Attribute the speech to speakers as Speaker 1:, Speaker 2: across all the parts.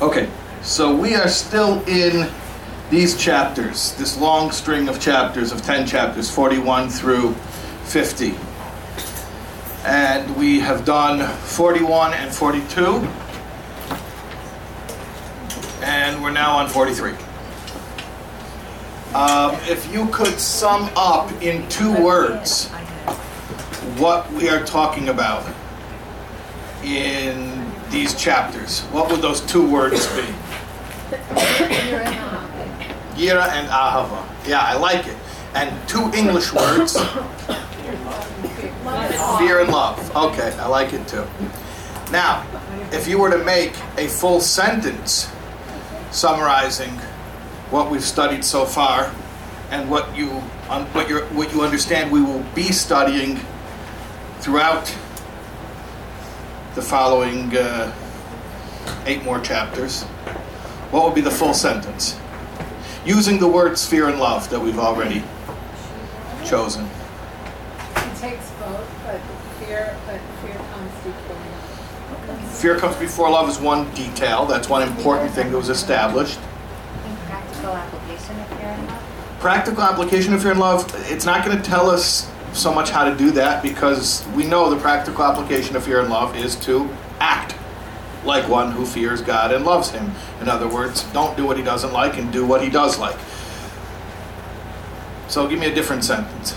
Speaker 1: Okay, so we are still in these chapters, this long string of chapters, of 10 chapters, 41 through 50. And we have done 41 and 42. And we're now on 43. Um, if you could sum up in two words what we are talking about in these chapters, what would those two words be? Yira and Ahava. Yeah, I like it. And two English words fear and love. Okay, I like it too. Now, if you were to make a full sentence summarizing what we've studied so far and what you what you what you understand we will be studying throughout the following uh, eight more chapters, what would be the full sentence? Using the words fear and love that we've already chosen.
Speaker 2: It takes both, but fear, but fear comes before love.
Speaker 1: Fear comes before love is one detail. That's one important thing that was established.
Speaker 3: Practical application of fear and love?
Speaker 1: Practical application of fear and love, it's not going to tell us so much how to do that because we know the practical application of fear and love is to act like one who fears God and loves Him. In other words, don't do what He doesn't like and do what He does like. So give me a different sentence.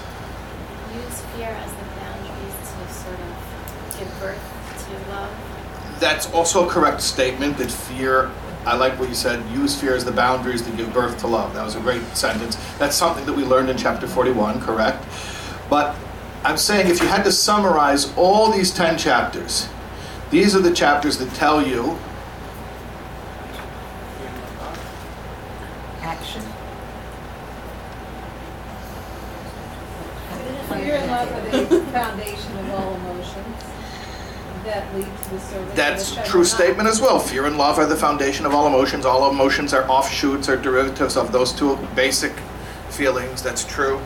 Speaker 4: Use fear as the boundaries to sort of give birth to love.
Speaker 1: That's also a correct statement that fear, I like what you said, use fear as the boundaries to give birth to love. That was a great sentence. That's something that we learned in chapter 41, correct? But I'm saying if you had to summarize all these 10 chapters, these are the chapters that tell you
Speaker 5: Action.
Speaker 2: Fear and love are the foundation of all emotions that lead to the service.
Speaker 1: that's a true statement as well. Fear and love are the foundation of all emotions. All emotions are offshoots or derivatives of those two basic feelings. That's true.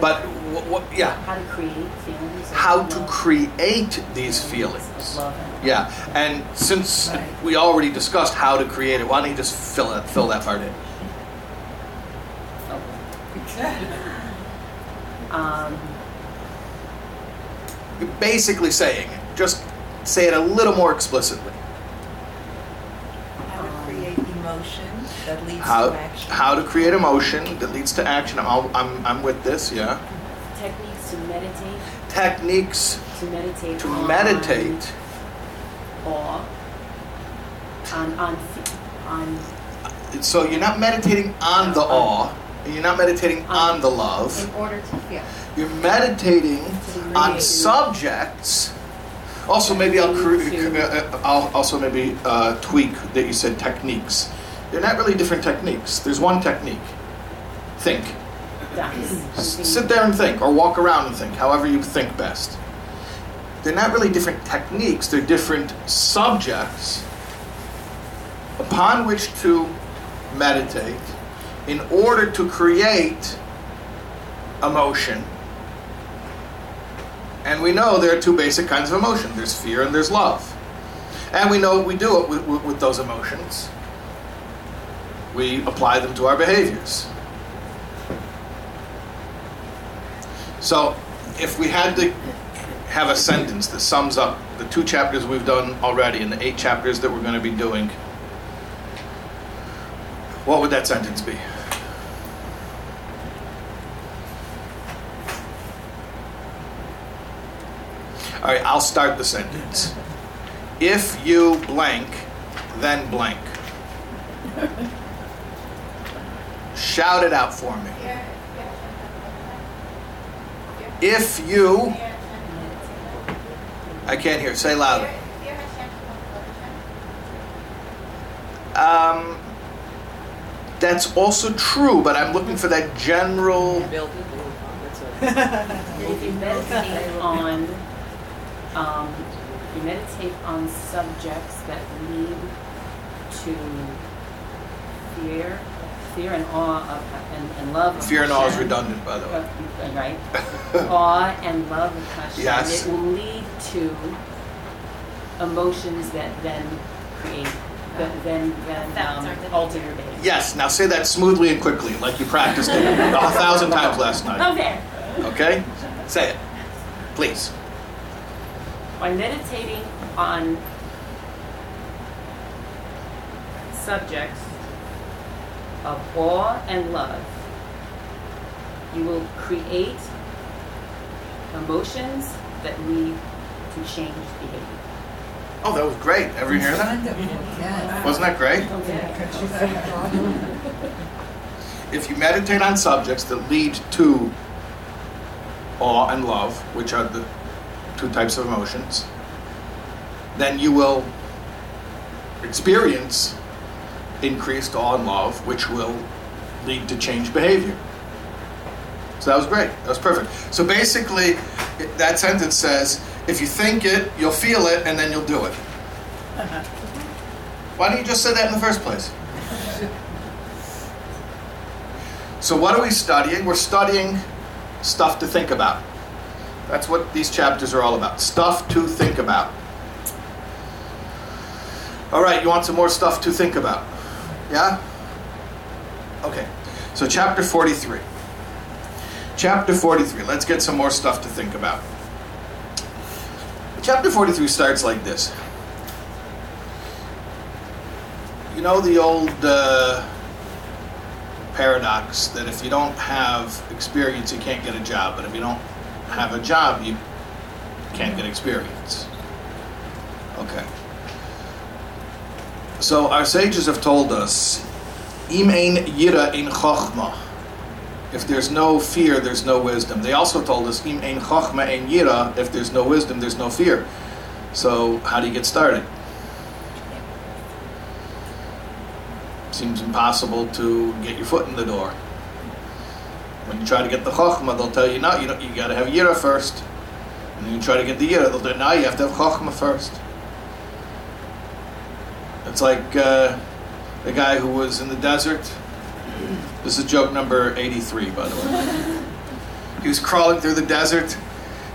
Speaker 1: But what, what yeah,
Speaker 5: How to create feelings.
Speaker 1: how to create these feelings. Yeah, and since we already discussed how to create it, why don't you just fill it, fill that part in?
Speaker 5: Um,
Speaker 1: You're basically saying. Just say it a little more explicitly.
Speaker 6: How to create emotion that leads
Speaker 1: How
Speaker 6: to action.
Speaker 1: how to create emotion that leads to action. I'm all, I'm I'm with this. Yeah.
Speaker 5: techniques to meditate,
Speaker 1: Techniques
Speaker 5: to meditate.
Speaker 1: to
Speaker 5: on
Speaker 1: meditate.
Speaker 5: Awe. On, on, on,
Speaker 1: So you're not meditating on the awe. and You're not meditating on the love.
Speaker 3: In order to feel.
Speaker 1: You're meditating on subjects. Also, maybe I'll, cre-
Speaker 5: To-
Speaker 1: uh, I'll also maybe uh, tweak that you said techniques. They're not really different techniques. There's one technique. Think. Sit there and think, or walk around and think, however you think best. They're not really different techniques, they're different subjects upon which to meditate in order to create emotion. And we know there are two basic kinds of emotion there's fear and there's love. And we know we do it with, with, with those emotions. We apply them to our behaviors. So, if we had to have a sentence that sums up the two chapters we've done already and the eight chapters that we're going to be doing, what would that sentence be? All right, I'll start the sentence. If you blank, then blank. Shout it out for me. If you, I can't hear, say louder. Um, that's also true, but I'm looking for that general.
Speaker 6: Build it. That's it.
Speaker 5: If you meditate on, um, you meditate on subjects that lead to fear, fear and awe of, and, and love of
Speaker 1: Fear and awe is redundant, by the way.
Speaker 5: Uh, Right? awe and love of Hashem.
Speaker 1: Yes.
Speaker 5: It will lead to emotions that then create, that then, then
Speaker 4: Affect
Speaker 5: um, alter your behavior.
Speaker 1: Yes, now say that smoothly and quickly, like you practiced it a thousand times last night.
Speaker 5: Okay.
Speaker 1: Okay? Say it, please.
Speaker 5: By meditating on subjects of awe and love, you will create emotions that lead to changed behavior.
Speaker 1: Oh, that was great. Ever hear that?
Speaker 6: Wonderful, yes.
Speaker 1: Wasn't that great? If you meditate on subjects that lead to awe and love, which are the two types of emotions, then you will experience increased awe and love, which will lead to changed behavior. So that was great. That was perfect. So basically, that sentence says, if you think it, you'll feel it, and then you'll do it. Uh-huh. Why didn't you just say that in the first place? So, what are we studying? We're studying stuff to think about. That's what these chapters are all about stuff to think about. All right, you want some more stuff to think about? Yeah? Okay, so chapter 43. Chapter 43, let's get some more stuff to think about. Chapter 43 starts like this. You know the old uh, paradox that if you don't have experience, you can't get a job, but if you don't have a job, you can't get experience. Okay. So our sages have told us, "Im ein yira in chochma." If there's no fear, there's no wisdom. They also told us, "Im ein ein yira." If there's no wisdom, there's no fear. So how do you get started? Seems impossible to get your foot in the door. When you try to get the chokhmah, they'll tell you, no, you, you got to have yira first. And then you try to get the yira, they'll tell you, no, you have to have chokhmah first. It's like uh, the guy who was in the desert. This is joke number 83, by the way. He was crawling through the desert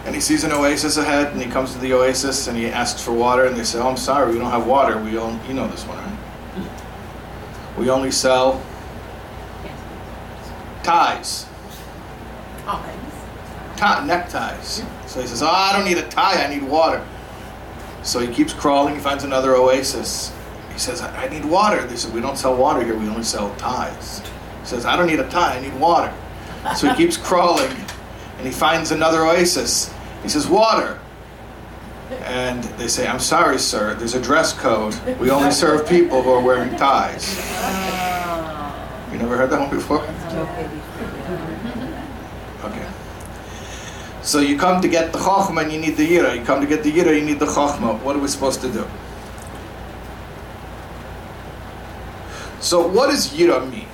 Speaker 1: and he sees an oasis ahead and he comes to the oasis and he asks for water and they say, oh, I'm sorry, we don't have water. We only, you know this one, right? We only sell ties, tie, neckties. So he says, oh, I don't need a tie, I need water. So he keeps crawling, he finds another oasis. He says, I I need water. They said, we don't sell water here, we only sell ties. He says, I don't need a tie, I need water. So he keeps crawling and he finds another oasis. He says, water. And they say, I'm sorry, sir, there's a dress code. We only serve people who are wearing ties. You never heard that one before? Okay. So you come to get the chokhmah and you need the yira. You come to get the yira, you need the chokhmah. What are we supposed to do? So what does yira mean?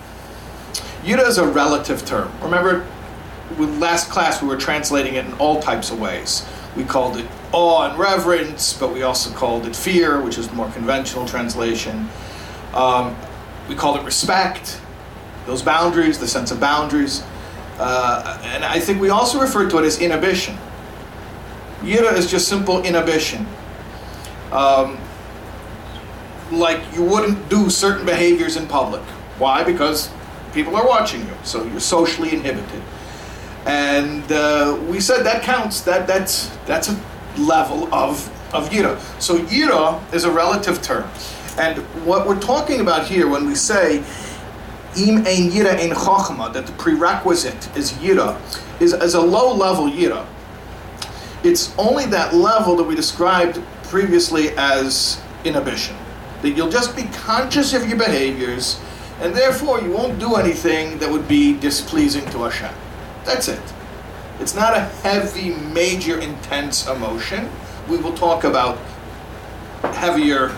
Speaker 1: Yira is a relative term. Remember, with last class we were translating it in all types of ways. We called it awe and reverence, but we also called it fear, which is the more conventional translation. Um, we called it respect, those boundaries, the sense of boundaries. Uh, and I think we also refer to it as inhibition. Yira is just simple inhibition. Um, like you wouldn't do certain behaviors in public. Why? Because people are watching you, so you're socially inhibited. And uh, we said that counts. That that's that's a level of of yira. So yira is a relative term, and what we're talking about here when we say im ein yira ein chokhmah, that the prerequisite is yira, is as a low level yira. It's only that level that we described previously as inhibition. That you'll just be conscious of your behaviors, and therefore you won't do anything that would be displeasing to Hashem. That's it. It's not a heavy, major, intense emotion. We will talk about heavier,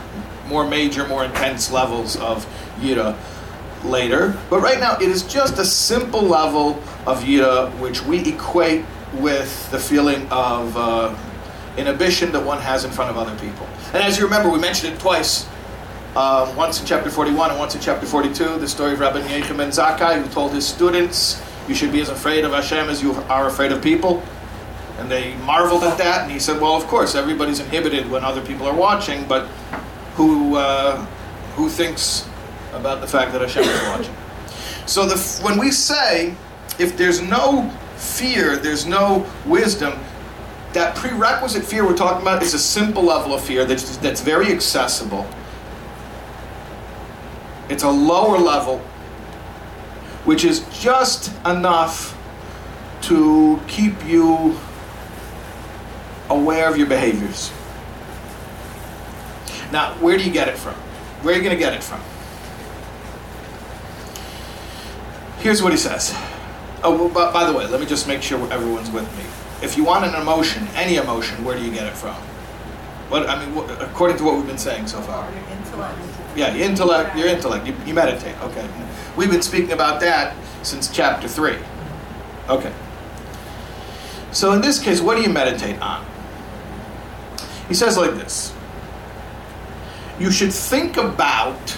Speaker 1: more major, more intense levels of yira later. But right now, it is just a simple level of yira which we equate with the feeling of uh, inhibition that one has in front of other people. And as you remember, we mentioned it twice um, once in chapter 41 and once in chapter 42, the story of Rabbi Yochanan ben Zakkai, who told his students, You should be as afraid of Hashem as you are afraid of people. And they marveled at that, and he said, Well, of course, everybody's inhibited when other people are watching, but who, uh, who thinks about the fact that Hashem is watching? So the, when we say, if there's no fear, there's no wisdom, that prerequisite fear we're talking about is a simple level of fear that's, that's very accessible. It's a lower level, which is just enough to keep you aware of your behaviors. Now, where do you get it from? Where are you going to get it from? Here's what he says. Oh, well, by, the way, let me just make sure everyone's with me. If you want an emotion, any emotion, where do you get it from? What I mean, what, according to what we've been saying so far.
Speaker 6: Your intellect.
Speaker 1: Yeah, intellect, your intellect. You, you meditate. Okay, we've been speaking about that since chapter three. Okay. So in this case, what do you meditate on? He says like this. You should think about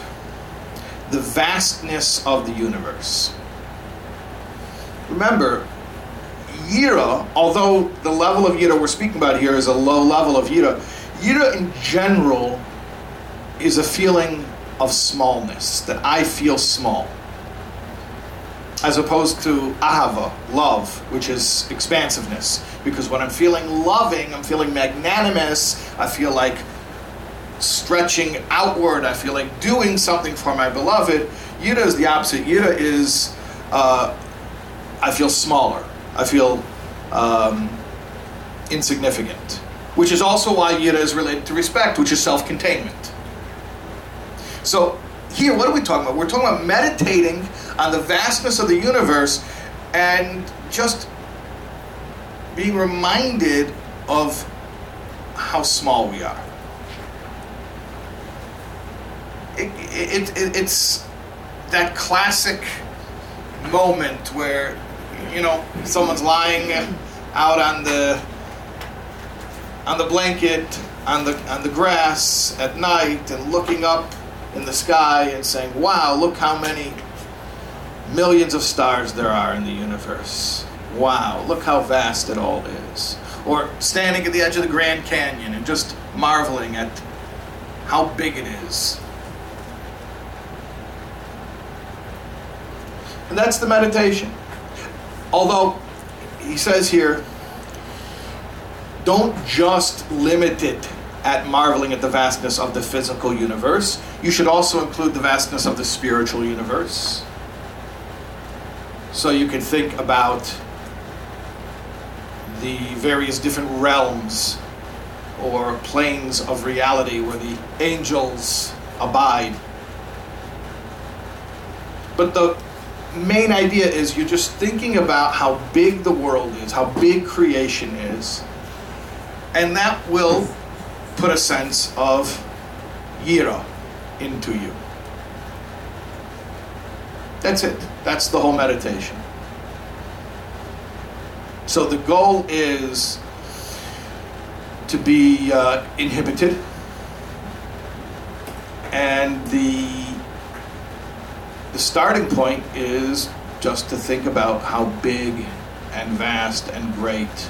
Speaker 1: the vastness of the universe. Remember, Yira, although the level of Yira we're speaking about here is a low level of Yira, Yira in general is a feeling of smallness, that I feel small. As opposed to ahava, love, which is expansiveness. Because when I'm feeling loving, I'm feeling magnanimous, I feel like stretching outward, I feel like doing something for my beloved. Yira is the opposite. Yira is, uh, I feel smaller. I feel um, insignificant. Which is also why Yira is related to respect, which is self containment. So, here, what are we talking about? We're talking about meditating on the vastness of the universe and just being reminded of how small we are. It, it, it, it's that classic moment where, you know, someone's lying out on the on the blanket on the on the grass at night and looking up in the sky and saying, "Wow, look how many millions of stars there are in the universe. Wow, look how vast it all is." Or standing at the edge of the Grand Canyon and just marveling at how big it is. And that's the meditation. Although he says here, don't just limit it at marveling at the vastness of the physical universe. You should also include the vastness of the spiritual universe. So you can think about the various different realms or planes of reality where the angels abide. But the main idea is you're just thinking about how big the world is, how big creation is, and that will put a sense of yira into you. That's it. That's the whole meditation. So the goal is to be uh, inhibited, and the the starting point is just to think about how big and vast and great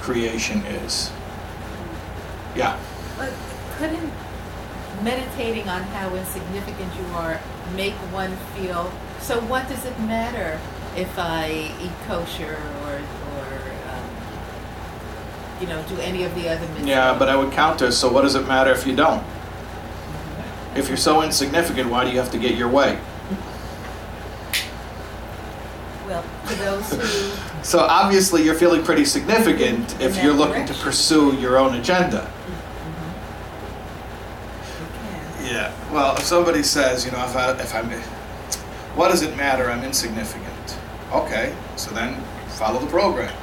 Speaker 1: creation is. Yeah.
Speaker 6: But couldn't meditating on how insignificant you are make one feel? So what does it matter if I eat kosher or or um, you know do any of the other mitzvot?
Speaker 1: Yeah, but I would counter. So what does it matter if you don't? If you're so insignificant, why do you have to get your way?
Speaker 6: well, to those who
Speaker 1: So obviously, you're feeling pretty significant if you're looking to pursue your own agenda.
Speaker 6: who can.
Speaker 1: Yeah. Well, if somebody says, you know, if I if I'm, what does it matter? I'm insignificant. Okay, so then follow the program.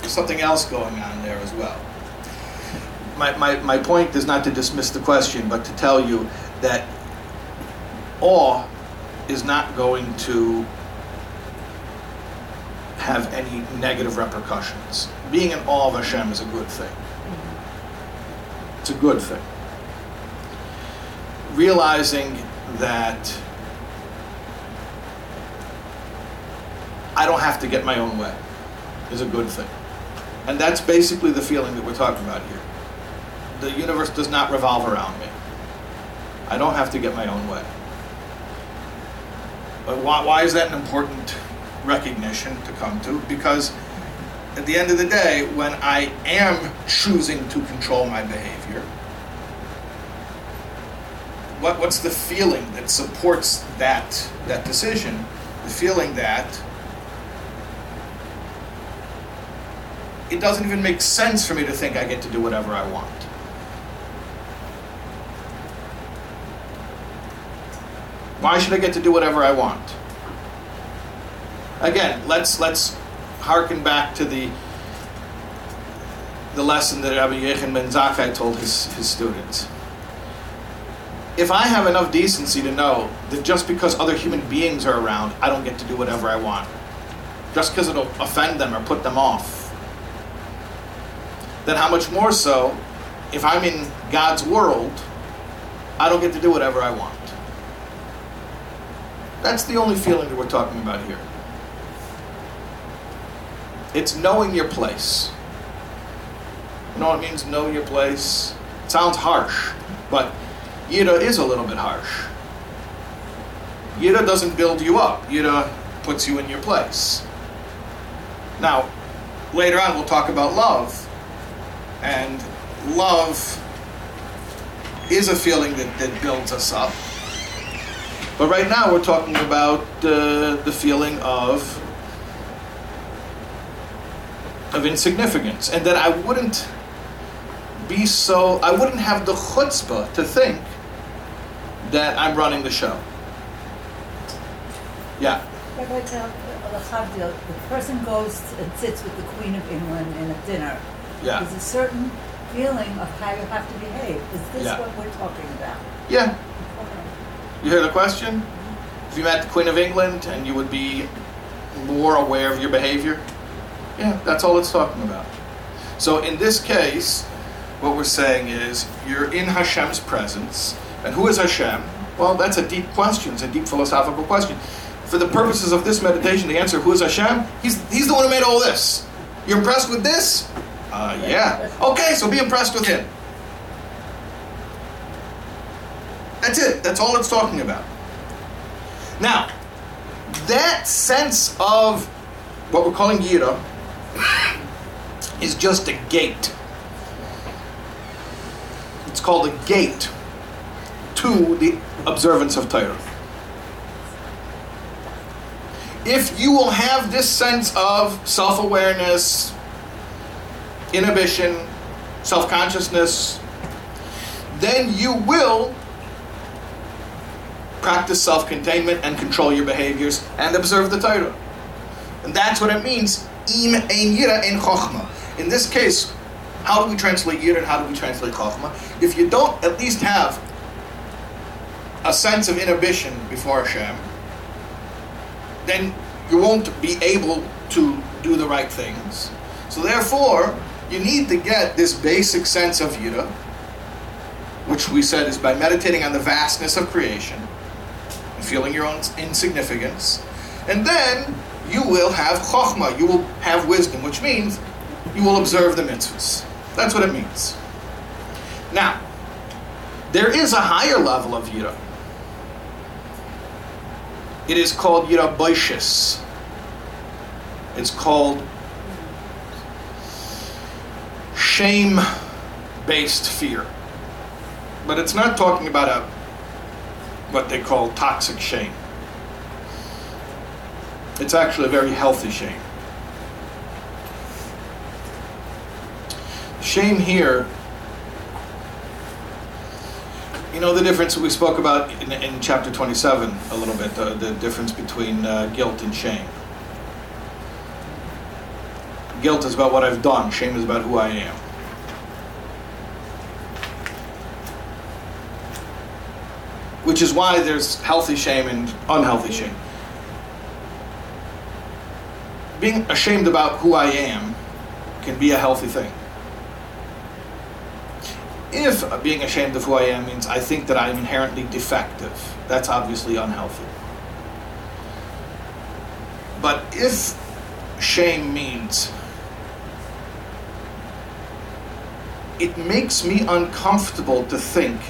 Speaker 1: There's something else going on there as well. My, my, my point is not to dismiss the question, but to tell you that awe is not going to have any negative repercussions. Being in awe of Hashem is a good thing. It's a good thing. Realizing that I don't have to get my own way is a good thing. And that's basically the feeling that we're talking about here. The universe does not revolve around me. I don't have to get my own way. But why, why is that an important recognition to come to? Because at the end of the day, when I am choosing to control my behavior, what, what's the feeling that supports that, that decision? The feeling that it doesn't even make sense for me to think I get to do whatever I want. Why should I get to do whatever I want? Again, let's let's harken back to the the lesson that Rabbi Yochanan Ben Zakkai told his, his students. If I have enough decency to know that just because other human beings are around, I don't get to do whatever I want, just because it'll offend them or put them off, then how much more so if I'm in God's world, I don't get to do whatever I want. That's the only feeling that we're talking about here. It's knowing your place. You know what it means, know your place? It sounds harsh, but Yira is a little bit harsh. Yira doesn't build you up, Yira puts you in your place. Now, later on, we'll talk about love. And love is a feeling that, that builds us up. But right now, we're talking about uh, the feeling of of insignificance, and that I wouldn't be so. I wouldn't have the chutzpah to think that I'm running the show. Yeah.
Speaker 7: Uh, the the person goes and sits with the Queen of England in a dinner.
Speaker 1: Yeah.
Speaker 7: There's a certain feeling of how you have to behave. Is this
Speaker 1: Yeah.
Speaker 7: what we're talking about?
Speaker 1: Yeah.
Speaker 7: Okay.
Speaker 1: You hear the question? If you met the Queen of England and you would be more aware of your behavior? Yeah, that's all it's talking about. So in this case, what we're saying is you're in Hashem's presence. And who is Hashem? Well, that's a deep question. It's a deep philosophical question. For the purposes of this meditation, the answer, who is Hashem? He's, he's the one who made all this. You're impressed with this? Uh, yeah. Okay, so be impressed with him. That's it. That's all it's talking about. Now, that sense of what we're calling Yira is just a gate. It's called a gate to the observance of Torah. If you will have this sense of self awareness, inhibition, self consciousness, then you will practice self containment and control your behaviors and observe the Torah. And that's what it means, im ein yira in this case, how do we translate yira and how do we translate chokhmah? If you don't at least have a sense of inhibition before Hashem, then you won't be able to do the right things. So therefore, you need to get this basic sense of yira, which we said is by meditating on the vastness of creation and feeling your own insignificance. And then you will have chokhmah, you will have wisdom, which means you will observe the mitzvahs. That's what it means. Now, there is a higher level of yira. It is called yira boishis. It's called shame-based fear. But it's not talking about a what they call toxic shame. It's actually a very healthy shame. Shame here, you know the difference we spoke about in, in chapter 27 a little bit, the, the difference between uh, guilt and shame. Guilt is about what I've done, shame is about who I am. Which is why there's healthy shame and unhealthy shame. Being ashamed about who I am can be a healthy thing. If being ashamed of who I am means I think that I'm inherently defective, that's obviously unhealthy. But if shame means it makes me uncomfortable to think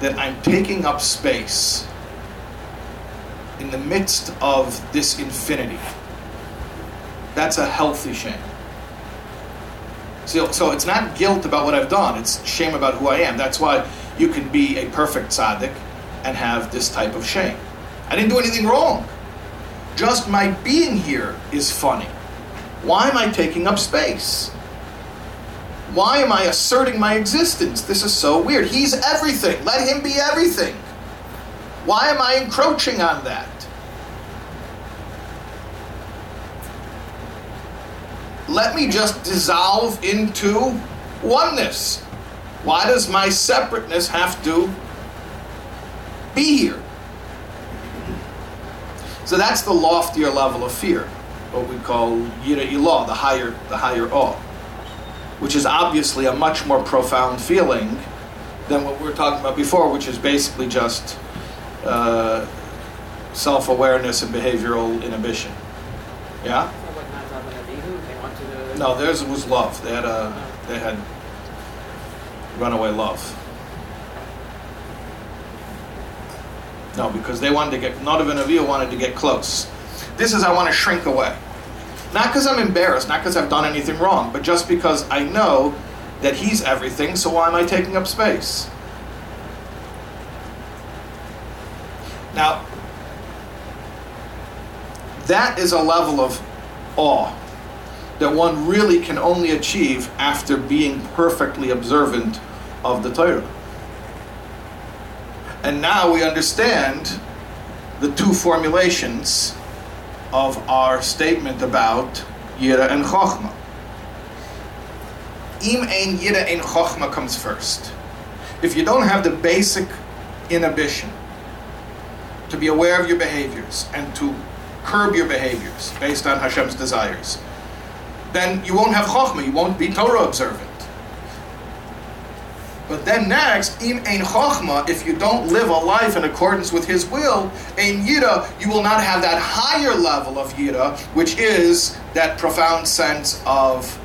Speaker 1: that I'm taking up space in the midst of this infinity. That's a healthy shame. So, so it's not guilt about what I've done, it's shame about who I am. That's why you can be a perfect tzaddik and have this type of shame. I didn't do anything wrong. Just my being here is funny. Why am I taking up space? Why am I asserting my existence? This is so weird. He's everything. Let him be everything. Why am I encroaching on that? Let me just dissolve into oneness. Why does my separateness have to be here? So that's the loftier level of fear, what we call yira ilah, the higher, the higher awe, which is obviously a much more profound feeling than what we were talking about before, which is basically just uh, self-awareness and behavioral inhibition. Yeah.
Speaker 8: So like Nadav and Abihu, they want to.
Speaker 1: No, theirs was love. They had a, they had runaway love. No, because they wanted to get, Nadav and Avihu wanted to get close. This is, I want to shrink away. Not because I'm embarrassed, not because I've done anything wrong, but just because I know that he's everything, so why am I taking up space? Now, that is a level of awe that one really can only achieve after being perfectly observant of the Torah. And now we understand the two formulations of our statement about Yira and Chochmah. Im ein Yira ein Chochmah comes first. If you don't have the basic inhibition to be aware of your behaviors and to curb your behaviors based on Hashem's desires, then you won't have Chochmah, you won't be Torah observant. But then next, im ein chokhmah, if you don't live a life in accordance with His will, ein yira, you will not have that higher level of yira, which is that profound sense of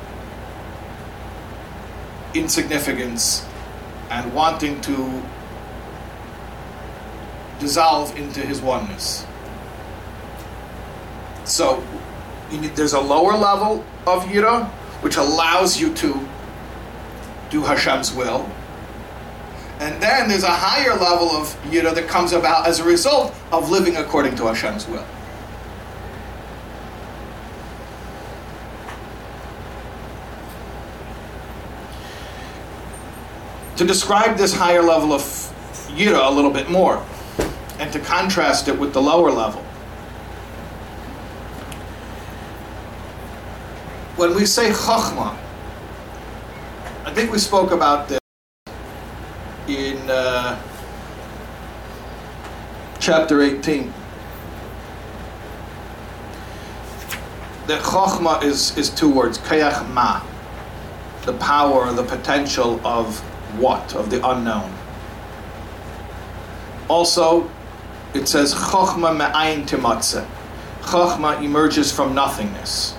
Speaker 1: insignificance and wanting to dissolve into His oneness. So, need, there's a lower level of yira, which allows you to do Hashem's will. And then there's a higher level of yira that comes about as a result of living according to Hashem's will. To describe this higher level of yira a little bit more, and to contrast it with the lower level. When we say chachma, I think we spoke about this in uh, chapter 18. That chokhmah is, is two words, kayach ma, the power, the potential of what, of the unknown. Also, it says chokhmah me'ayin timatze. Chokhmah emerges from nothingness.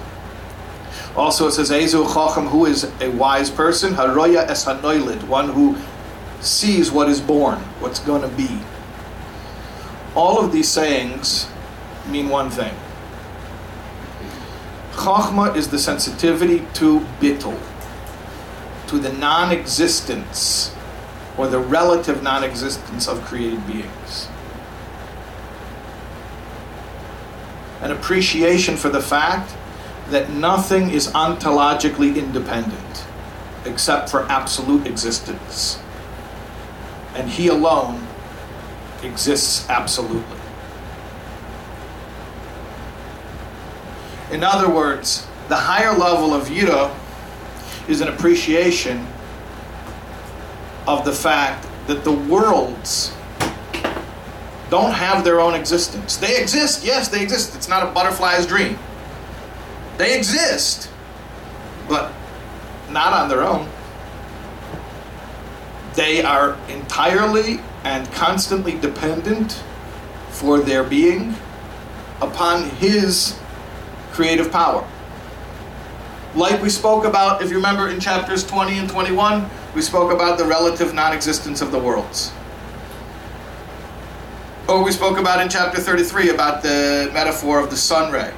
Speaker 1: Also, it says Ezu Chacham, who is a wise person, Haroya es hanoilid, one who sees what is born, what's going to be. All of these sayings mean one thing. Chachma is the sensitivity to bittul, to the non existence or the relative non existence of created beings. An appreciation for the fact that nothing is ontologically independent except for absolute existence. And He alone exists absolutely. In other words, the higher level of Yira is an appreciation of the fact that the worlds don't have their own existence. They exist, yes, they exist. It's not a butterfly's dream. They exist, but not on their own. they are entirely and constantly dependent for their being upon His creative power. Like we spoke about, if you remember in chapters 20 and 21, we spoke about the relative non existence of the worlds. Or we spoke about in chapter 33 about the metaphor of the sun ray.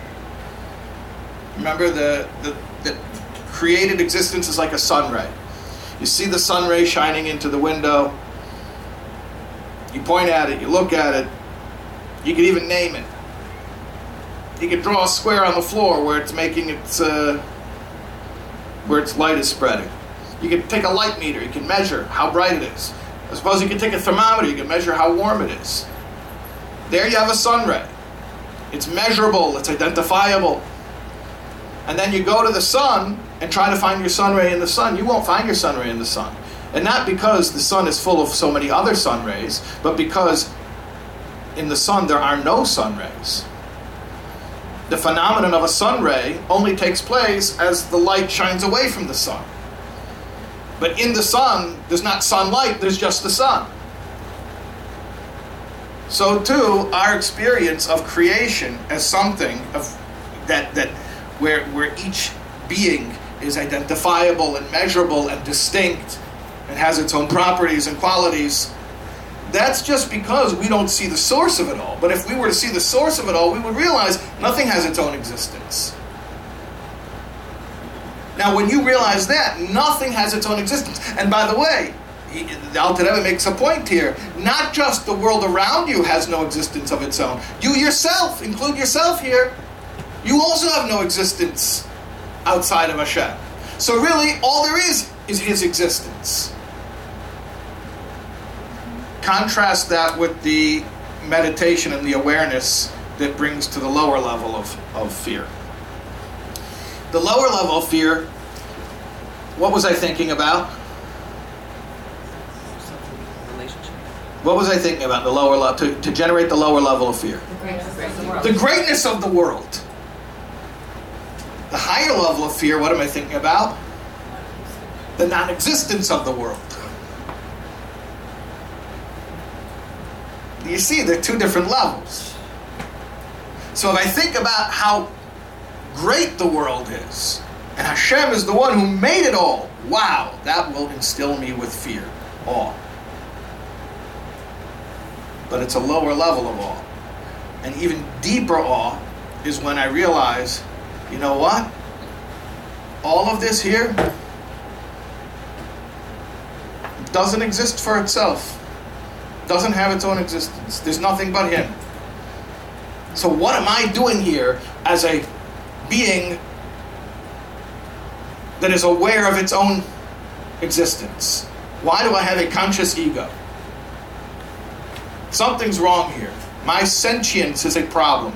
Speaker 1: Remember, the, the, the created existence is like a sun ray. You see the sun ray shining into the window, you point at it, you look at it, you can even name it. You can draw a square on the floor where it's making its uh, where its light is spreading. You can take a light meter, you can measure how bright it is. I suppose you can take a thermometer, you can measure how warm it is. There you have a sun ray. It's measurable, it's identifiable. And then you go to the sun and try to find your sun ray in the sun. You won't find your sun ray in the sun. And not because the sun is full of so many other sun rays, but because in the sun there are no sun rays. The phenomenon of a sun ray only takes place as the light shines away from the sun. But in the sun, there's not sunlight, there's just the sun. So too, our experience of creation as something of that that where where each being is identifiable and measurable and distinct and has its own properties and qualities. That's just because we don't see the source of it all. But if we were to see the source of it all, we would realize nothing has its own existence. Now, when you realize that, nothing has its own existence. And by the way, Alter Rebbe makes a point here. Not just the world around you has no existence of its own. You yourself, include yourself here, you also have no existence outside of Hashem. So really, all there is is His existence. Contrast that with the meditation and the awareness that brings to the lower level of, of fear. The lower level of fear, what was I thinking about?
Speaker 8: Relationship.
Speaker 1: What was I thinking about? The lower level to, to generate the lower level of fear. The greatness of the world. The higher level of fear, what am I thinking about? The non existence of the world. You see, they're two different levels. So if I think about how great the world is, and Hashem is the one who made it all, wow, that will instill me with fear, awe. But it's a lower level of awe. And even deeper awe is when I realize, you know what? All of this here doesn't exist for itself. Doesn't have its own existence. There's nothing but him. So what am I doing here as a being that is aware of its own existence? Why do I have a conscious ego? Something's wrong here. My sentience is a problem.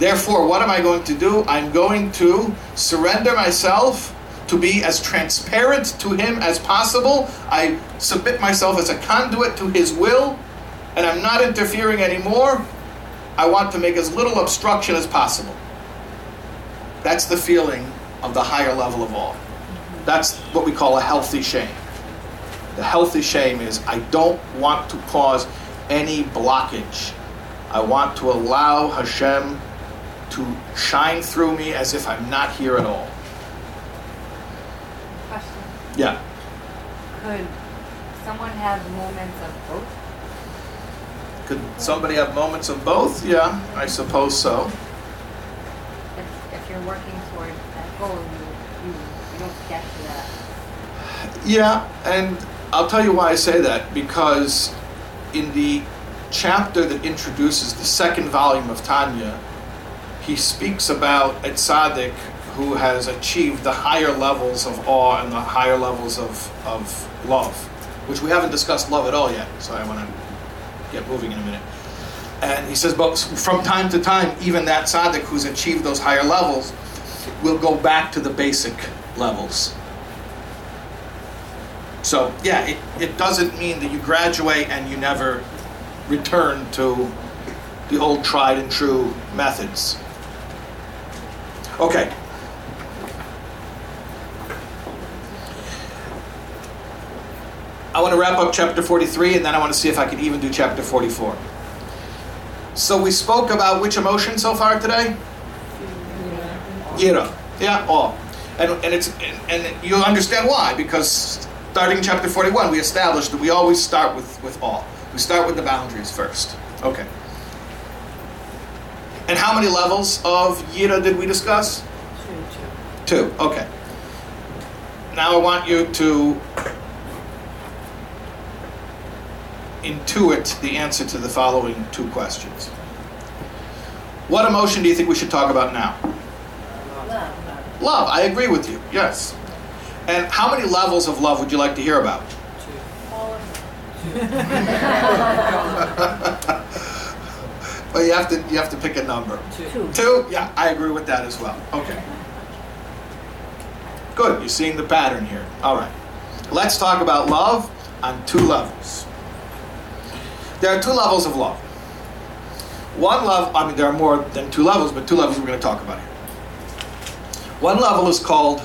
Speaker 1: Therefore, what am I going to do? I'm going to surrender myself to be as transparent to Him as possible. I submit myself as a conduit to His will, and I'm not interfering anymore. I want to make as little obstruction as possible. That's the feeling of the higher level of awe. That's what we call a healthy shame. The healthy shame is I don't want to cause any blockage. I want to allow Hashem to shine through me as if I'm not here at all.
Speaker 3: Question,
Speaker 1: Yeah.
Speaker 3: could someone have moments of both?
Speaker 1: Could somebody have moments of both? Yeah, I suppose so.
Speaker 3: If, if you're working toward that goal, you, you, you don't get to that.
Speaker 1: Yeah, and I'll tell you why I say that because in the chapter that introduces the second volume of Tanya, he speaks about a tzaddik who has achieved the higher levels of awe and the higher levels of, of love, which we haven't discussed love at all yet, so I want to get moving in a minute. And he says, but from time to time, even that tzaddik who's achieved those higher levels will go back to the basic levels. So, yeah, it, it doesn't mean that you graduate and you never return to the old tried and true methods. Okay. I want to wrap up chapter 43 and then I want to see if I can even do chapter 44. So we spoke about which emotion so far today? Yira. Yeah, all. And, and it's and, and you'll understand why because starting chapter 41 we established that we always start with with all. We start with the boundaries first. Okay. And how many levels of Yira did we discuss? Two. Two, Okay. Now I want you to intuit the answer to the following two questions. What emotion do you think we should talk about now? Love. Love, I agree with you. Yes. And how many levels of love would you like to hear about?
Speaker 2: All of
Speaker 1: well, you have to you have to pick a number.
Speaker 7: Two.
Speaker 1: Two? Yeah, I agree with that as well. Okay. Good. You're seeing the pattern here. All right. Let's talk about love on two levels. There are two levels of love. One love, I mean, there are more than two levels, but two levels we're going to talk about here. One level is called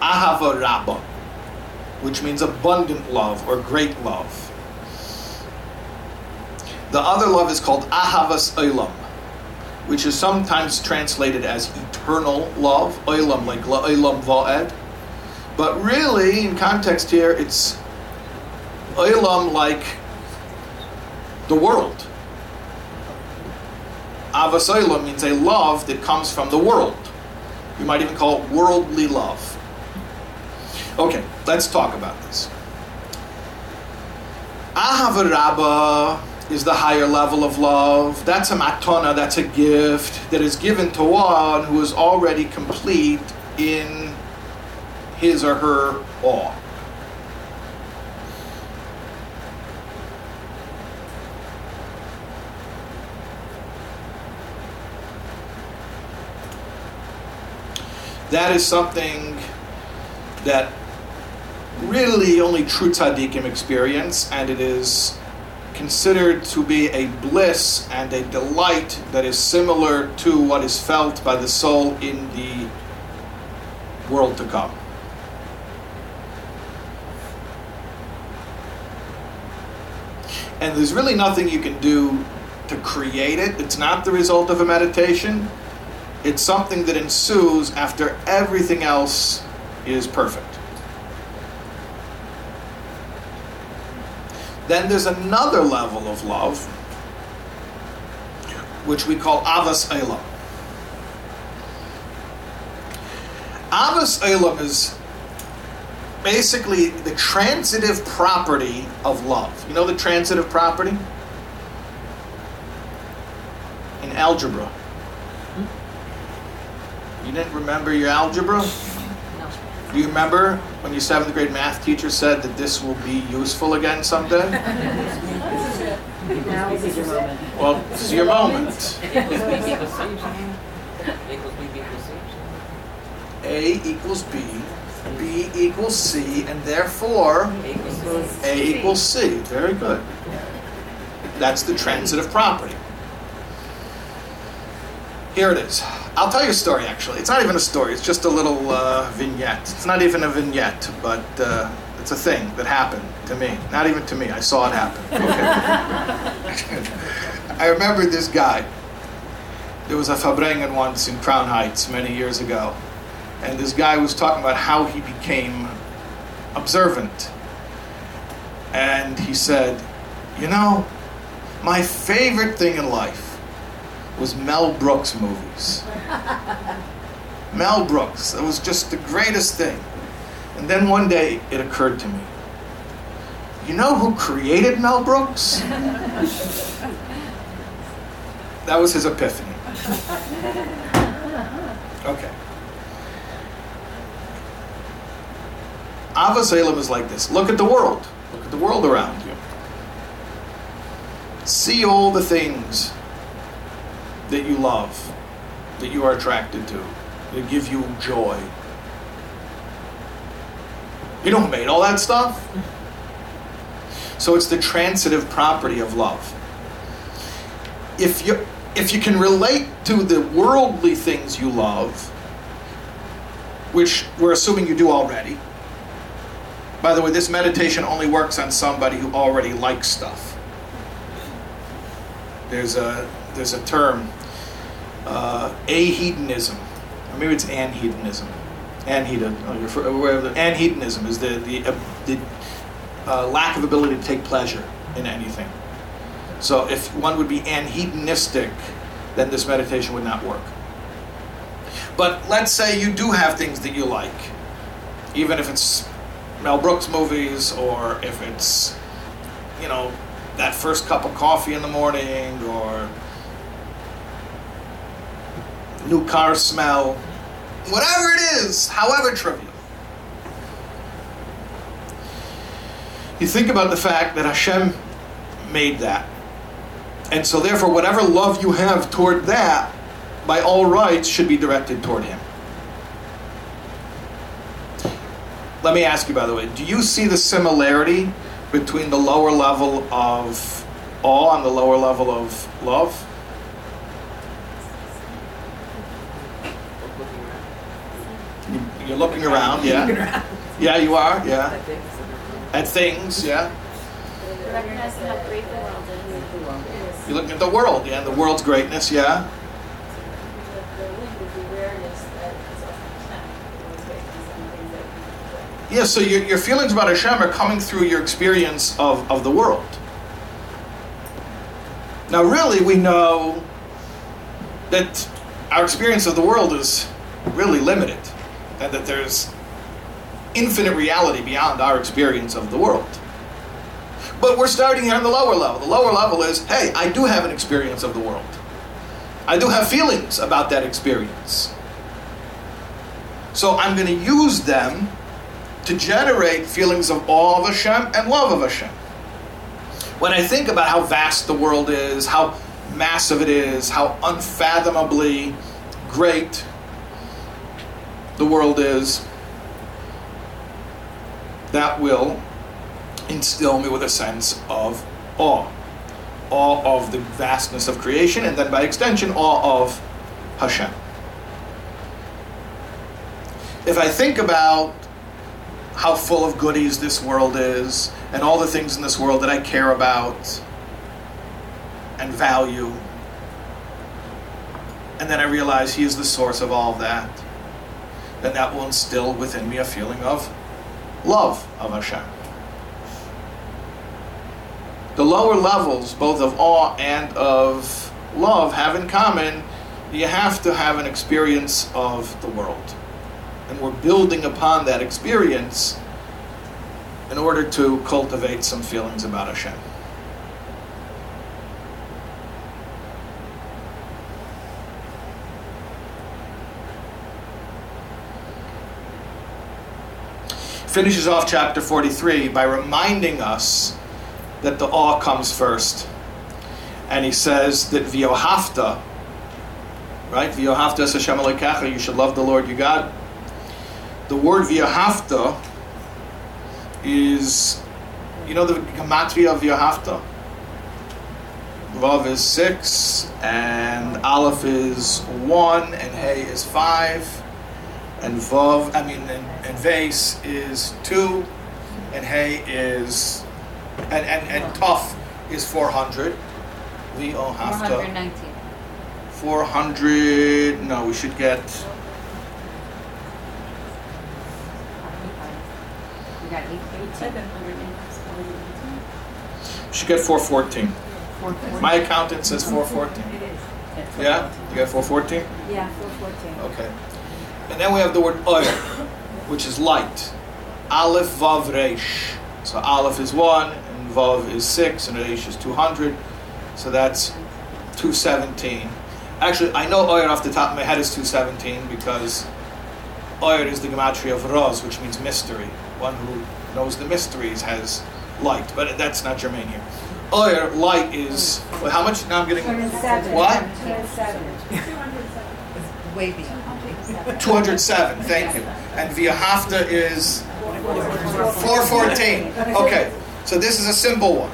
Speaker 1: Ahava Rabba, which means abundant love or great love. The other love is called Ahavas Olam, which is sometimes translated as eternal love, Olam, like Olam Va'ed. But really, in context here, it's Olam like the world. Avas Olam means a love that comes from the world. You might even call it worldly love. Okay, let's talk about this. Ahavarabba is the higher level of love. That's a matana, that's a gift that is given to one who is already complete in his or her awe. That is something that really only true tzaddikim experience, and it is considered to be a bliss and a delight that is similar to what is felt by the soul in the world to come. And there's really nothing you can do to create it. It's not the result of a meditation. It's something that ensues after everything else is perfect. Then there's another level of love, which we call Avas Elam. Avas Elam is basically the transitive property of love. You know the transitive property? In algebra. You didn't remember your algebra? Do you remember when your seventh grade math teacher said that this will be useful again someday?
Speaker 2: Now
Speaker 5: is your moment.
Speaker 1: Well, this is your moment.
Speaker 8: A equals B equals C. A equals B, equals C.
Speaker 1: A equals B, B equals C, and therefore
Speaker 8: A equals C.
Speaker 1: A equals C. Very good. That's the transitive property. Here it is. I'll tell you a story actually. It's not even a story, it's just a little uh, vignette. It's not even a vignette, but uh, it's a thing that happened to me. Not even to me, I saw it happen. Okay. I remember this guy. There was a Farbrengen once in Crown Heights many years ago. And this guy was talking about how he became observant. And he said, You know, my favorite thing in life was Mel Brooks movies. Mel Brooks. It was just the greatest thing. And then one day it occurred to me you know who created Mel Brooks? that was his epiphany. Okay. Avos Salem is like this. Look at the world. Look at the world around you. See all the things that you love, that you are attracted to, that give you joy. You don't made all that stuff? So it's the transitive property of love. If you if you can relate to the worldly things you love, which we're assuming you do already, By the way, this meditation only works on somebody who already likes stuff. There's a there's a term, uh, ahedonism, or maybe it's anhedonism. Anhedon, anhedonism is the the, uh, the uh, lack of ability to take pleasure in anything. So if one would be anhedonistic, then this meditation would not work. But let's say you do have things that you like, even if it's Mel Brooks movies or if it's, you know, that first cup of coffee in the morning or new car smell, whatever it is, however trivial. You think about the fact that Hashem made that. And so, therefore, whatever love you have toward that, by all rights, should be directed toward Him. Let me ask you, by the way, do you see the similarity between the lower level of awe and the lower level of love?
Speaker 8: Look- looking around.
Speaker 1: You- You're looking around, yeah. Yeah, you are, yeah. At things, yeah.
Speaker 4: Recognizing how great the world is.
Speaker 1: You're looking at the world, yeah, and the world's greatness, yeah. Yeah, so your, your feelings about Hashem are coming through your experience of, of the world. Now, really, we know that our experience of the world is really limited, that there's infinite reality beyond our experience of the world. But we're starting here on the lower level. The lower level is hey, I do have an experience of the world, I do have feelings about that experience. So I'm going to use them to generate feelings of awe of Hashem and love of Hashem. When I think about how vast the world is, how massive it is, how unfathomably great the world is, that will instill me with a sense of awe. Awe of the vastness of creation, and then by extension, awe of Hashem. If I think about how full of goodies this world is, and all the things in this world that I care about and value. And then I realize He is the source of all that. Then that will instill within me a feeling of love of Hashem. The lower levels, both of awe and of love, have in common you have to have an experience of the world. And we're building upon that experience in order to cultivate some feelings about Hashem. Finishes off chapter 43 by reminding us that the awe comes first. And he says that Viohafta, right? Viohafta es Hashem Elokecha, you should love the Lord your God. The word Viohafta is, you know the gematria of Viohafta? Vav is six, and Aleph is one, and Hey is five, and Vav, I mean, and, and Vase is two, and Hay is, and, and, and Tuf is 400. Viohafta.
Speaker 3: 419.
Speaker 1: 400, no, we should get,
Speaker 3: We got eight, eighteen.
Speaker 1: should get 414.
Speaker 3: Four forty.
Speaker 1: My accountant says 414.
Speaker 7: It is.
Speaker 1: Yeah? You got 414?
Speaker 7: Yeah, four fourteen.
Speaker 1: Okay. And then we have the word oir, which is light. Aleph, Vav, Reish. So Aleph is 1, and Vav is 6, and Reish is 200. So that's 217. Actually, I know Oyer off the top of my head is 217 because Oyer is the gematria of Roz, which means mystery. One who knows the mysteries has light, but that's not germane here. Oyer, light is, well, how much? Now I'm getting. What? 207.
Speaker 6: It's way beyond.
Speaker 1: 207, thank you. And Viahafta is 414. Okay, so this is a simple one.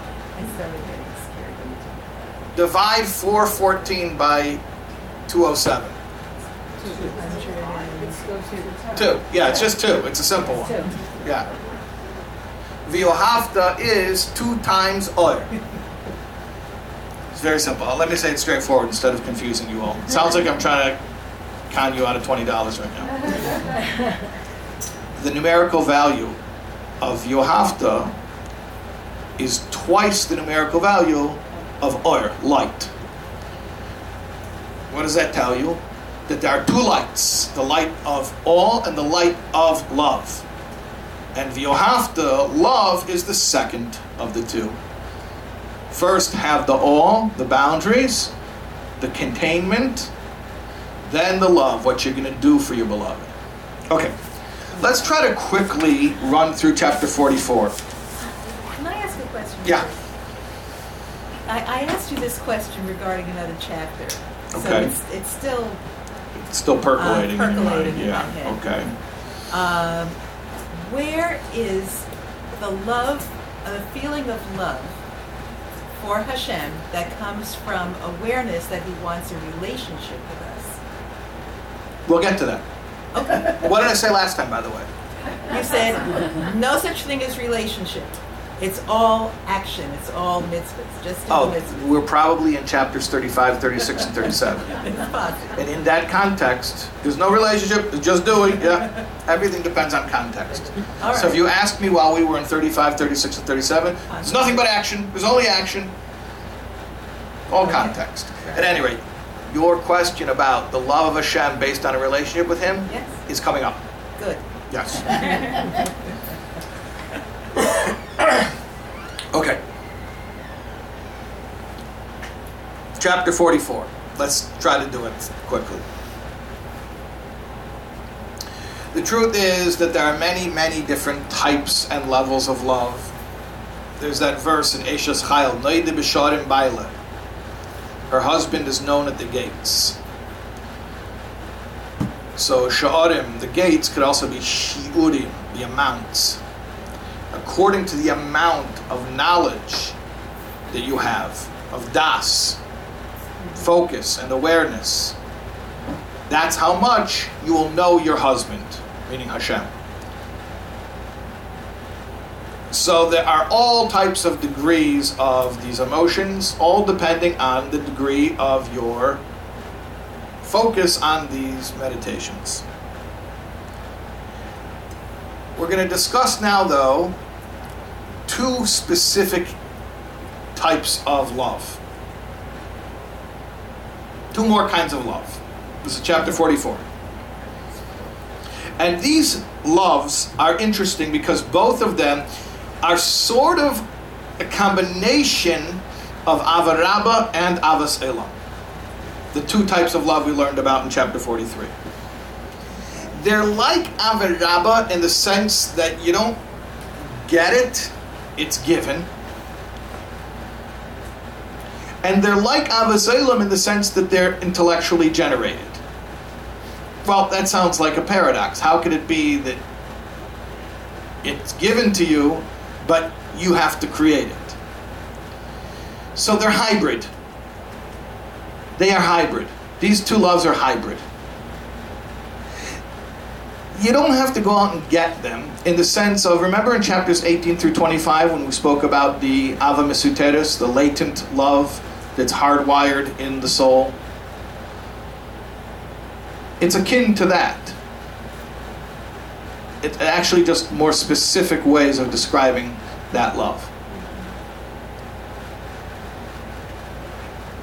Speaker 1: Divide 414 by 207. Two. Yeah, it's just two. It's a simple one. Yeah. V'yohavta is two times oir. It's very simple. Let me say it straightforward instead of confusing you all. Sounds like I'm trying to con you out of $20 right now. the numerical value of Yohavta is twice the numerical value of oir, light. What does that tell you? That there are two lights the light of all and the light of love. And V'yohavta, love, is the second of the two. First, have the all, the boundaries, the containment, then the love, what you're going to do for your beloved. Okay, let's try to quickly run through chapter 44.
Speaker 6: Can I ask a question?
Speaker 1: Yeah.
Speaker 6: I, I asked you this question regarding another chapter. So
Speaker 1: Okay.
Speaker 6: it's, it's still,
Speaker 1: It's still percolating.
Speaker 6: Uh,
Speaker 1: in your mind.
Speaker 6: percolating in my
Speaker 1: Yeah,
Speaker 6: head.
Speaker 1: okay.
Speaker 6: um, where is the love, the feeling of love for Hashem that comes from awareness that He wants a relationship with us?
Speaker 1: We'll get to that.
Speaker 6: Okay.
Speaker 1: What did I say last time, by the way?
Speaker 6: You said no such thing as relationship. It's all action. It's all mitzvahs. Just
Speaker 1: Oh,
Speaker 6: mitzvahs.
Speaker 1: we're probably in chapters 35, 36, and 37.
Speaker 6: It's possible.
Speaker 1: And in that context, there's no relationship, it's just doing, yeah. Everything depends on context.
Speaker 6: All
Speaker 1: So if you asked me while we were in 35, 36, and 37, there's nothing but action, there's only action. All context. At any rate, your question about the love of Hashem based on a relationship with Him
Speaker 6: Yes.
Speaker 1: is coming up.
Speaker 6: Good.
Speaker 1: Yes. okay. Chapter 44. Let's try to do it quickly. The truth is that there are many, many different types and levels of love. There's that verse in Eshes Chayil, Noide B'Sharim Baile. Her husband is known at the gates. So sha'arim, the gates, could also be shi'urim, the amounts. According to the amount of knowledge that you have, of das, focus and awareness, that's how much you will know your husband, meaning Hashem. So there are all types of degrees of these emotions, all depending on the degree of your focus on these meditations. We're going to discuss now, though, two specific types of love. Two more kinds of love. This is chapter 44. And these loves are interesting because both of them are sort of a combination of Avarabba and Avas Elam the two types of love we learned about in chapter 43. They're like Avarabba in the sense that you don't get it, it's given. And they're like Avasalam in the sense that they're intellectually generated. Well, that sounds like a paradox. How could it be that it's given to you, but you have to create it? So they're hybrid. They are hybrid. These two loves are hybrid. You don't have to go out and get them in the sense of, remember in chapters 18 through 25 when we spoke about the Ava Mesuteris, the latent love that's hardwired in the soul? It's akin to that. It's actually just more specific ways of describing that love.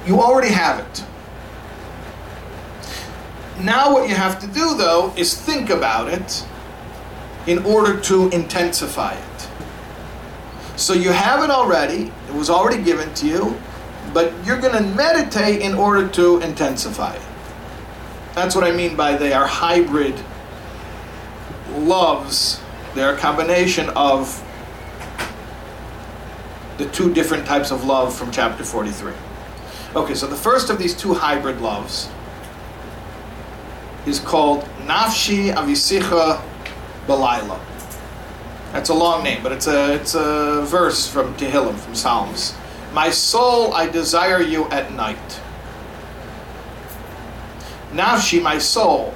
Speaker 1: You already have it. Now, what you have to do, though, is think about it in order to intensify it. So you have it already, it was already given to you, but you're going to meditate in order to intensify it. That's what I mean by they are hybrid loves. They're a combination of the two different types of love from chapter 43. Okay, so the first of these two hybrid loves is called Nafshi Avisicha Balayla. That's a long name, but it's a it's a verse from Tehillim, from Psalms. My soul, I desire you at night. Nafshi, my soul,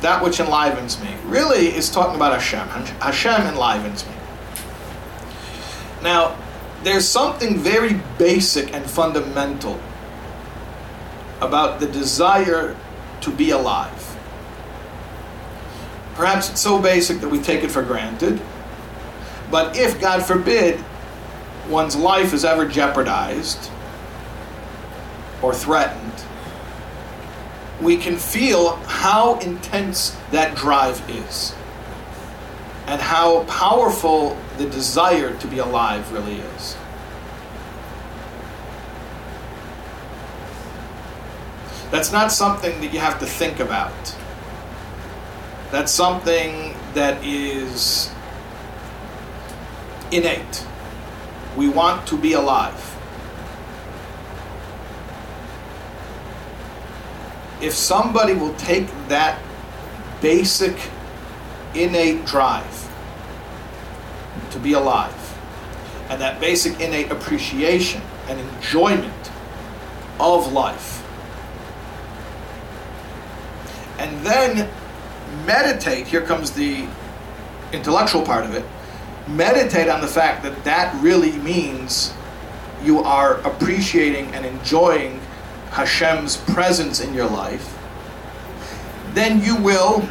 Speaker 1: that which enlivens me, really is talking about Hashem. Hashem enlivens me. Now, there's something very basic and fundamental about the desire to be alive. Perhaps it's so basic that we take it for granted, but if, God forbid, one's life is ever jeopardized or threatened, we can feel how intense that drive is and how powerful the desire to be alive really is. That's not something that you have to think about. That's something that is innate. We want to be alive. If somebody will take that basic innate drive to be alive. And that basic innate appreciation and enjoyment of life. And then meditate here comes the intellectual part of it meditate on the fact that that really means you are appreciating and enjoying Hashem's presence in your life. Then you will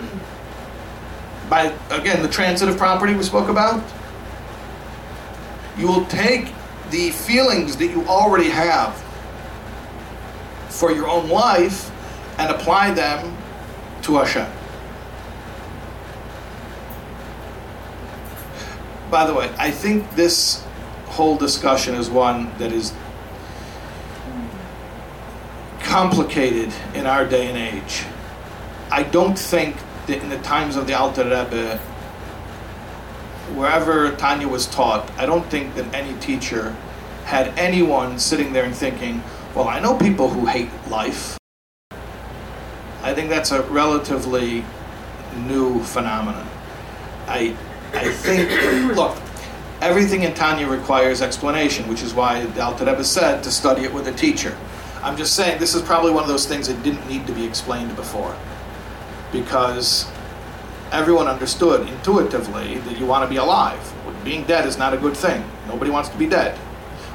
Speaker 1: by again the transitive property we spoke about you will take the feelings that you already have for your own life and apply them to Hashem. By the way, I think this whole discussion is one that is complicated in our day and age. I don't think that in the times of the Alter Rebbe, wherever Tanya was taught, I don't think that any teacher had anyone sitting there and thinking, well, I know people who hate life. I think that's a relatively new phenomenon. I, I think, look, everything in Tanya requires explanation, which is why the Alter Rebbe said to study it with a teacher. I'm just saying this is probably one of those things that didn't need to be explained before because everyone understood intuitively that you want to be alive. Being dead is not a good thing. Nobody wants to be dead.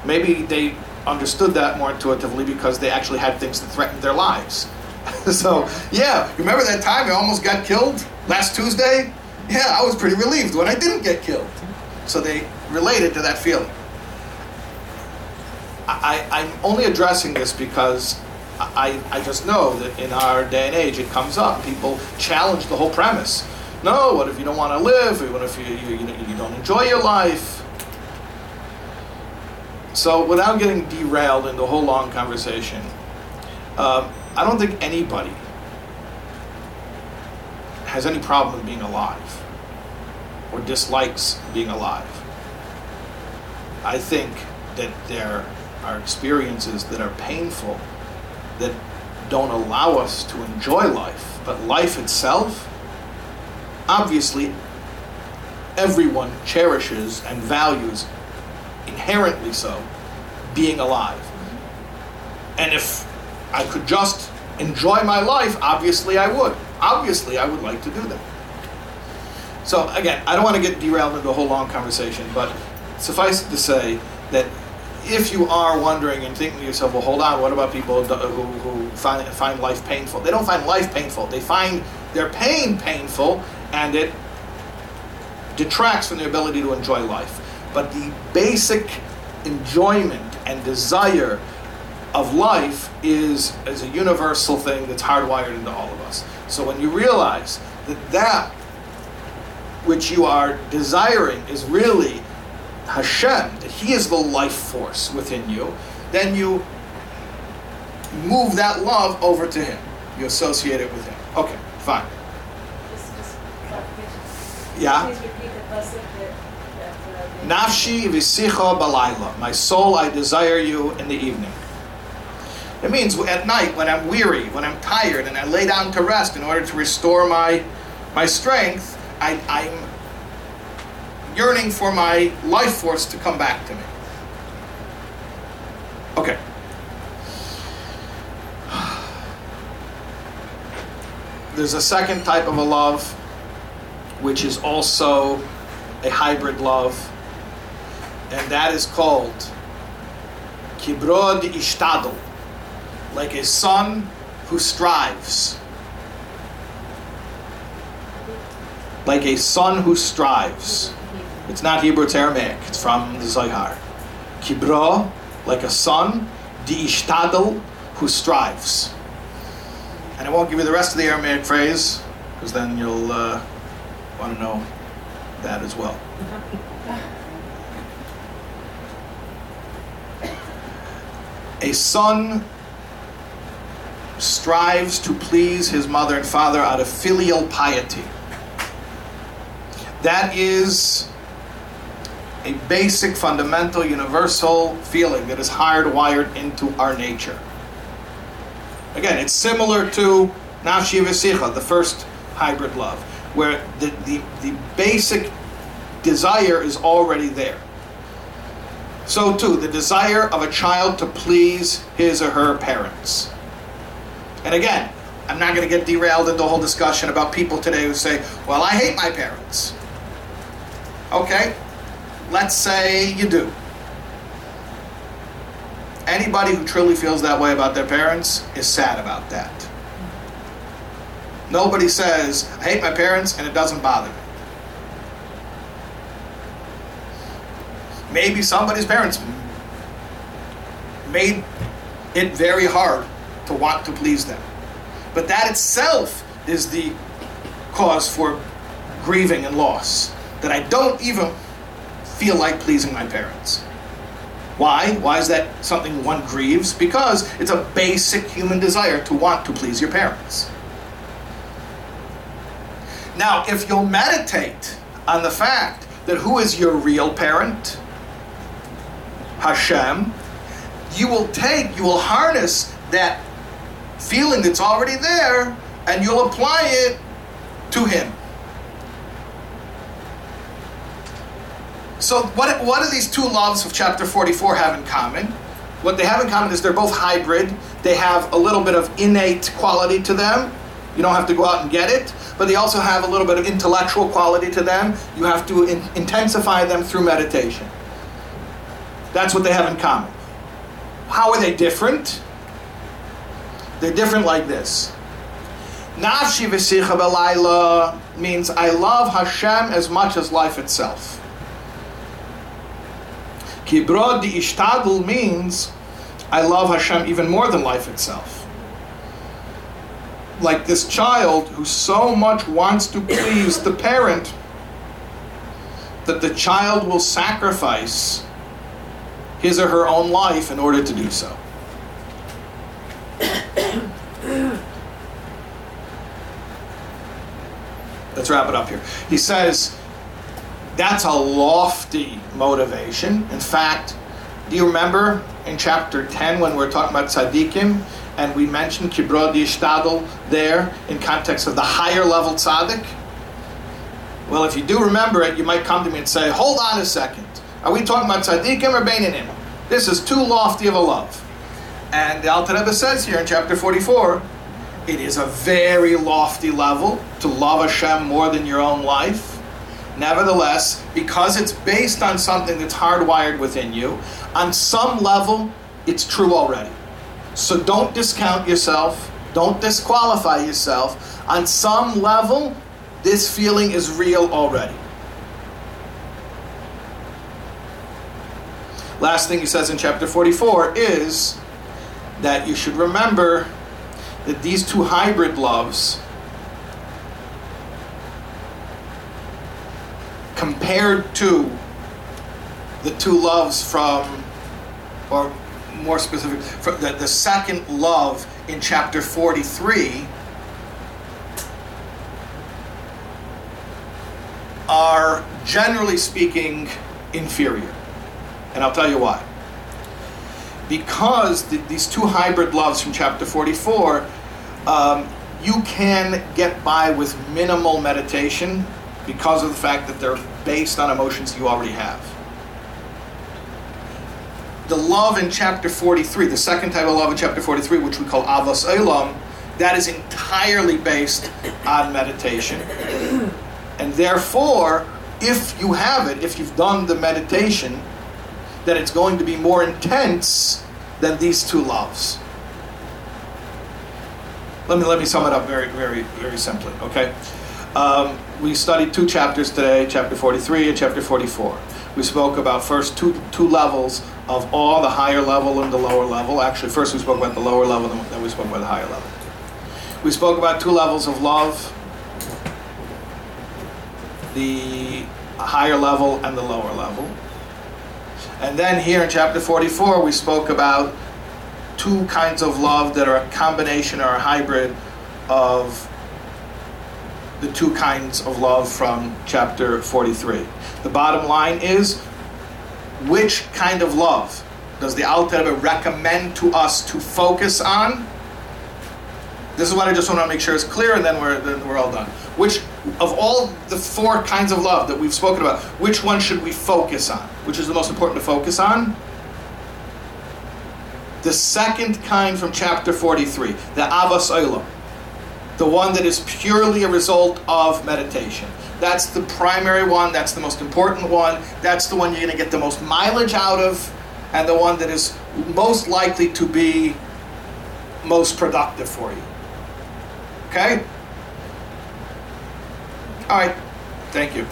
Speaker 1: Maybe they understood that more intuitively because they actually had things that threatened their lives. so, yeah, remember that time I almost got killed last Tuesday? Yeah, I was pretty relieved when I didn't get killed. So they related to that feeling. I, I'm only addressing this because I, I just know that in our day and age it comes up. People challenge the whole premise. No, what if you don't want to live? What if you, you, you, don't enjoy your life? So, without getting derailed into a whole long conversation, um, I don't think anybody has any problem with being alive or dislikes being alive. I think that there are experiences that are painful that don't allow us to enjoy life. But life itself, obviously, everyone cherishes and values, inherently so, being alive. And if I could just enjoy my life, obviously I would. Obviously, I would like to do that. So, again, I don't want to get derailed into a whole long conversation, but suffice it to say that if you are wondering and thinking to yourself, well, hold on, what about people who, who find, find life painful? They don't find life painful. They find their pain painful, and it detracts from their ability to enjoy life. But the basic enjoyment and desire of life is, is a universal thing that's hardwired into all of us. So when you realize that that which you are desiring is really Hashem, that He is the life force within you, then you move that love over to Him. You associate it with Him. Okay, fine.
Speaker 2: Just, just clarification.
Speaker 1: Yeah.
Speaker 2: Please repeat the pasuk that, that, uh, the-
Speaker 1: Nafshi visicha balayla. My soul, I desire you in the evening. It means at night when I'm weary, when I'm tired, and I lay down to rest in order to restore my my strength, I, I'm yearning for my life force to come back to me. Okay. There's a second type of a love, which is also a hybrid love. and that is called kibrod ishtadl, like a son who strives. Like a son who strives. It's not Hebrew, it's Aramaic. It's from the Zohar. Kibro, like a son, di ishtadl, who strives. And I won't give you the rest of the Aramaic phrase, because then you'll uh, want to know that as well. A son strives to please his mother and father out of filial piety. That is a basic, fundamental, universal feeling that is hardwired into our nature. Again, it's similar to Nafshi Vesicha, the first hybrid love, where the, the, the basic desire is already there. So, too, the desire of a child to please his or her parents. And again, I'm not going to get derailed into a whole discussion about people today who say, well, I hate my parents. Okay, let's say you do. Anybody who truly feels that way about their parents is sad about that. Nobody says, I hate my parents and it doesn't bother me. Maybe somebody's parents made it very hard to want to please them. But that itself is the cause for grieving and loss. That I don't even feel like pleasing my parents. Why? Why is that something one grieves? Because it's a basic human desire to want to please your parents. Now, if you'll meditate on the fact that who is your real parent? Hashem. You will take, you will harness that feeling that's already there and you'll apply it to Him. So, what, what do these two loves of chapter 44 have in common? What they have in common is they're both hybrid. They have a little bit of innate quality to them. You don't have to go out and get it. But they also have a little bit of intellectual quality to them. You have to in- intensify them through meditation. That's what they have in common. How are they different? They're different like this. Nafshi v'sicha b'layla means I love Hashem as much as life itself. Kibrod di ishtadl means I love Hashem even more than life itself. Like this child who so much wants to please the parent that the child will sacrifice his or her own life in order to do so. Let's wrap it up here. He says, that's a lofty motivation. In fact, do you remember in chapter 10 when we're talking about tzaddikim and we mentioned kibrod yishtadl there in context of the higher level tzaddik? Well, if you do remember it, you might come to me and say, hold on a second. Are we talking about tzaddikim or beinonim? This is too lofty of a love. And the Alter Rebbe says here in chapter 44, it is a very lofty level to love Hashem more than your own life. Nevertheless, because it's based on something that's hardwired within you, on some level, it's true already. So don't discount yourself, don't disqualify yourself. On some level, this feeling is real already. Last thing he says in chapter 44 is that you should remember that these two hybrid loves compared to the two loves from, or more specific, the, the second love in chapter 43 are generally speaking inferior. And I'll tell you why. Because the, these two hybrid loves from chapter 44, um, you can get by with minimal meditation because of the fact that they're based on emotions you already have. The love in chapter 43, the second type of love in chapter 43, which we call Avos Elam, that is entirely based on meditation. And therefore, if you have it, if you've done the meditation, that it's going to be more intense than these two loves. Let me let me sum it up very very very simply. Okay, um, we studied two chapters today, chapter 43 and chapter 44. We spoke about first two two levels of all the higher level and the lower level. Actually, first we spoke about the lower level, then we spoke about the higher level. We spoke about two levels of love, the higher level and the lower level. And then here in chapter 44, we spoke about two kinds of love that are a combination or a hybrid of the two kinds of love from chapter 43. The bottom line is which kind of love does the Alter Rebbe recommend to us to focus on? This is what I just want to make sure is clear, and then we're then we're all done. Which of all the four kinds of love that we've spoken about, which one should we focus on? Which is the most important to focus on? The second kind from chapter 43, the Avas Olam, the one that is purely a result of meditation. That's the primary one, that's the most important one, that's the one you're going to get the most mileage out of, and the one that is most likely to be most productive for you. Okay? All right. Thank you.